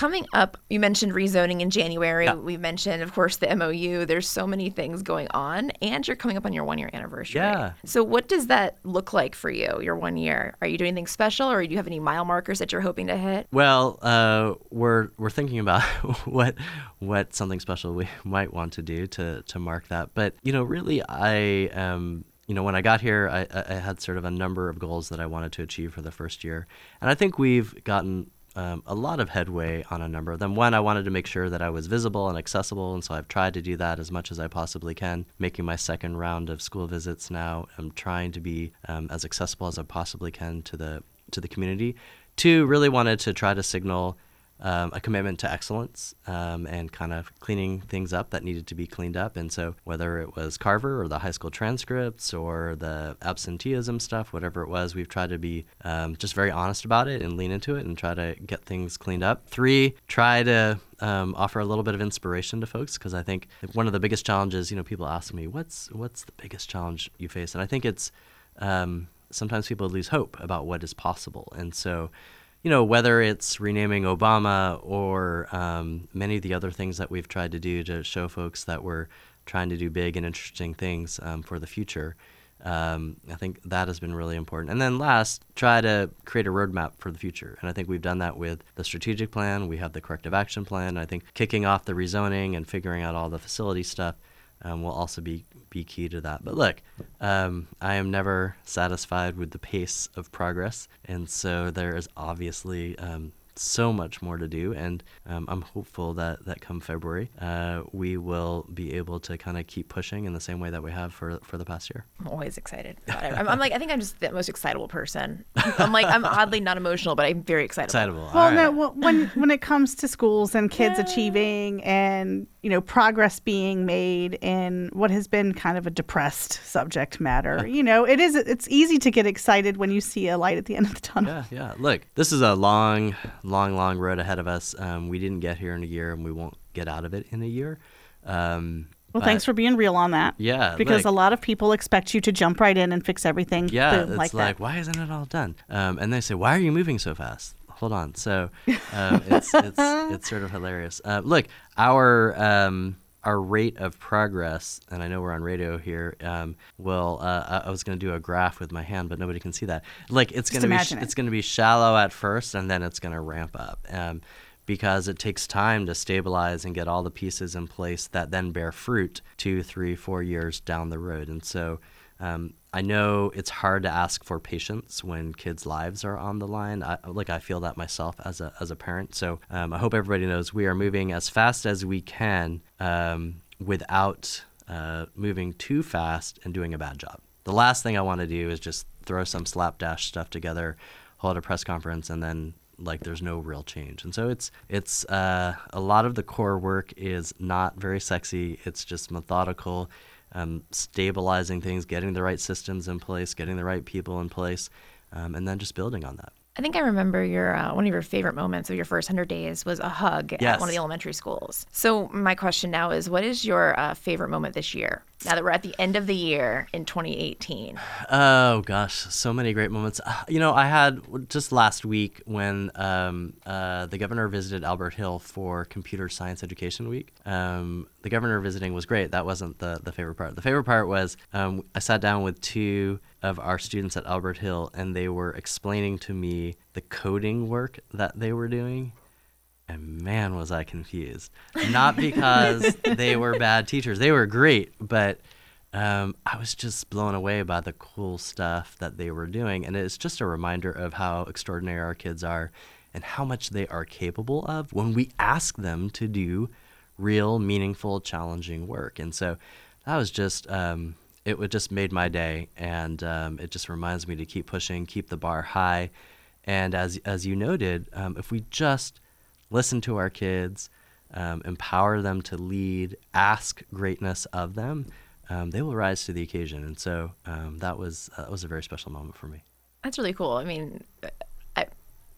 Coming up, you mentioned rezoning in January. Yeah. We mentioned, of course, the MOU. There's so many things going on, and you're coming up on your one year anniversary. Yeah. So, what does that look like for you, your one year? Are you doing anything special, or do you have any mile markers that you're hoping to hit? Well, uh, we're we're thinking about what what something special we might want to do to to mark that. But you know, really, I um you know when I got here, I I had sort of a number of goals that I wanted to achieve for the first year, and I think we've gotten. Um, a lot of headway on a number of them. One, I wanted to make sure that I was visible and accessible, and so I've tried to do that as much as I possibly can. Making my second round of school visits now, I'm trying to be um, as accessible as I possibly can to the to the community. Two, really wanted to try to signal um, a commitment to excellence um, and kind of cleaning things up that needed to be cleaned up. And so, whether it was Carver or the high school transcripts or the absenteeism stuff, whatever it was, we've tried to be um, just very honest about it and lean into it and try to get things cleaned up. Three, try to um, offer a little bit of inspiration to folks because I think one of the biggest challenges, you know, people ask me, what's what's the biggest challenge you face? And I think it's um, sometimes people lose hope about what is possible. And so, you know, whether it's renaming Obama or um, many of the other things that we've tried to do to show folks that we're trying to do big and interesting things um, for the future, um, I think that has been really important. And then last, try to create a roadmap for the future. And I think we've done that with the strategic plan. We have the corrective action plan. I think kicking off the rezoning and figuring out all the facility stuff um, will also be be key to that. But look, um, I am never satisfied with the pace of progress, and so there is obviously um, so much more to do. And um, I'm hopeful that that come February, uh, we will be able to kind of keep pushing in the same way that we have for for the past year. I'm always excited. I'm, I'm like, I think I'm just the most excitable person. I'm like, I'm oddly not emotional, but I'm very excited. Excitable. Well, All no, right. wh- when when it comes to schools and kids achieving and you know progress being made in what has been kind of a depressed subject matter, you know, it is it's easy to get excited when you see a light at the end of the tunnel. Yeah, yeah. Look, this is a long, long, long road ahead of us. Um, we didn't get here in a year, and we won't get out of it in a year. Um, Well, but- thanks for being real on that. Yeah, because like- a lot of people expect you to jump right in and fix everything. Yeah, boom, it's like, like, that. why isn't it all done? Um, and they say, why are you moving so fast? Hold on. So um, it's, it's it's sort of hilarious. Uh, look, our um, our rate of progress, and I know we're on radio here. Um, will uh, I- I was going to do a graph with my hand, but nobody can see that. Like it's going to be sh- it. it's going to be shallow at first, and then it's going to ramp up. Um, because it takes time to stabilize and get all the pieces in place that then bear fruit two, three, four years down the road. And so um, I know it's hard to ask for patience when kids' lives are on the line. I, like I feel that myself as a as a parent. So um, I hope everybody knows we are moving as fast as we can um, without uh, moving too fast and doing a bad job. The last thing I want to do is just throw some slapdash stuff together, hold a press conference, and then like there's no real change. And so it's it's uh, a lot of the core work is not very sexy. It's just methodical um, stabilizing things, getting the right systems in place, getting the right people in place, um, and then just building on that. I think I remember your uh, one of your favorite moments of your first hundred days was a hug Yes. at one of the elementary schools. So my question now is, what is your uh, favorite moment this year? Now that we're at the end of the year in 2018, Oh gosh, so many great moments. Uh, You know, I had just last week when um, uh, the governor visited Albert Hill for Computer Science Education Week. Um, the governor visiting was great. That wasn't the, the favorite part. The favorite part was um, I sat down with two of our students at Albert Hill, and they were explaining to me the coding work that they were doing. And man, was I confused. Not because they were bad teachers, they were great, but um, I was just blown away by the cool stuff that they were doing. And it's just a reminder of how extraordinary our kids are and how much they are capable of when we ask them to do real, meaningful, challenging work. And so that was just, um, it would just made my day. And um, it just reminds me to keep pushing, keep the bar high. And as, as you noted, um, if we just listen to our kids, um, empower them to lead, ask greatness of them, um, they will rise to the occasion. And so um, that was that was a very special moment for me. that's really cool. I mean, I,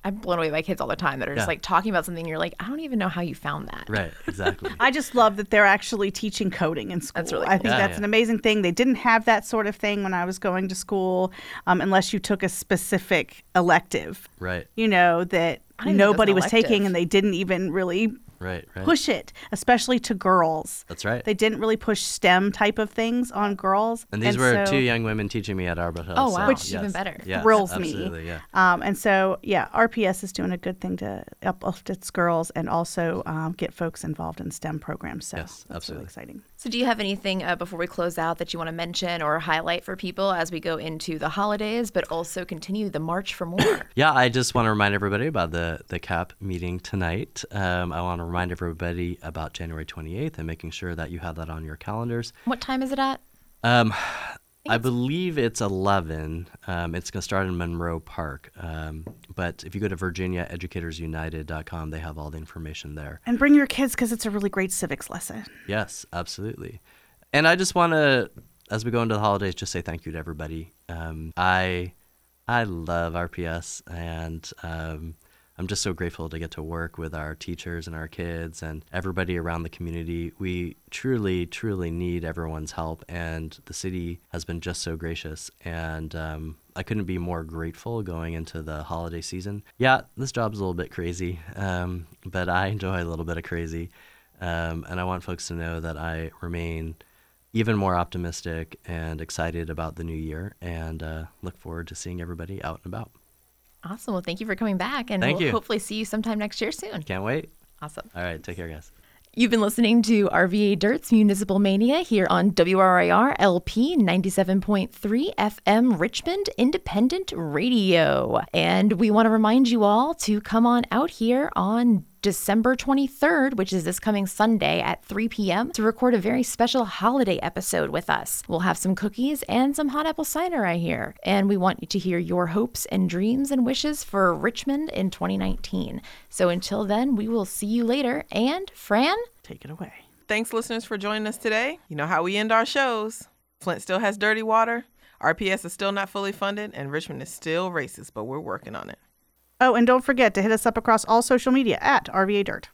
I'm blown away by kids all the time that are just Yeah. like talking about something. You're like, I don't even know how you found that. Right, exactly. I just love that they're actually teaching coding in school. That's really Cool. I think. Yeah, that's yeah. an amazing thing. They didn't have that sort of thing when I was going to school, um, unless you took a specific elective. right, You know that I didn't even know it was nobody was taking, and they didn't even really right, right. push it, especially to girls. That's right. They didn't really push STEM type of things on girls. and these were so- two young women teaching me at Albert Hill. Oh, so wow. Which even better. yes, thrills me. absolutely, Yeah. Um, and so, yeah, RPS is doing a good thing to uplift its girls and also um, get folks involved in STEM programs. So Yes, that's absolutely. really exciting. So, do you have anything uh, before we close out that you want to mention or highlight for people as we go into the holidays, but also continue the march for more? Yeah, I just want to remind everybody about the, the CAP meeting tonight. Um, I want to remind everybody about January 28th and making sure that you have that on your calendars. what time is it at? Um, I believe it's 11. Um, it's going to start in Monroe Park. Um, but if you go to virginiaeducatorsunited.com, they have all the information there. And bring your kids because it's a really great civics lesson. Yes, absolutely. And I just want to, as we go into the holidays, just say thank you to everybody. Um, I, I love RPS, and um, I'm just so grateful to get to work with our teachers and our kids and everybody around the community. We truly, truly need everyone's help, and the city has been just so gracious. And um, I couldn't be more grateful going into the holiday season. Yeah, this job's a little bit crazy, um, but I enjoy a little bit of crazy. Um, and I want folks to know that I remain even more optimistic and excited about the new year and uh, look forward to seeing everybody out and about. Awesome. Well, thank you for coming back, and Thank we'll you. hopefully see you sometime next year soon. Can't wait. Awesome. All right, take care, guys. You've been listening to RVA Dirt's Municipal Mania here on WRIR LP 97.3 FM Richmond Independent Radio. And we want to remind you all to come on out here on December 23rd, which is this coming Sunday at 3 p.m., to record a very special holiday episode with us. We'll have some cookies and some hot apple cider, I hear. And we want you to hear your hopes and dreams and wishes for Richmond in 2019. So until then, we will see you later. And Fran? Take it away. Thanks, listeners, for joining us today. You know how we end our shows. Flint still has dirty water, RPS is still not fully funded, and Richmond is still racist, but we're working on it. Oh, and don't forget to hit us up across all social media at RVA Dirt.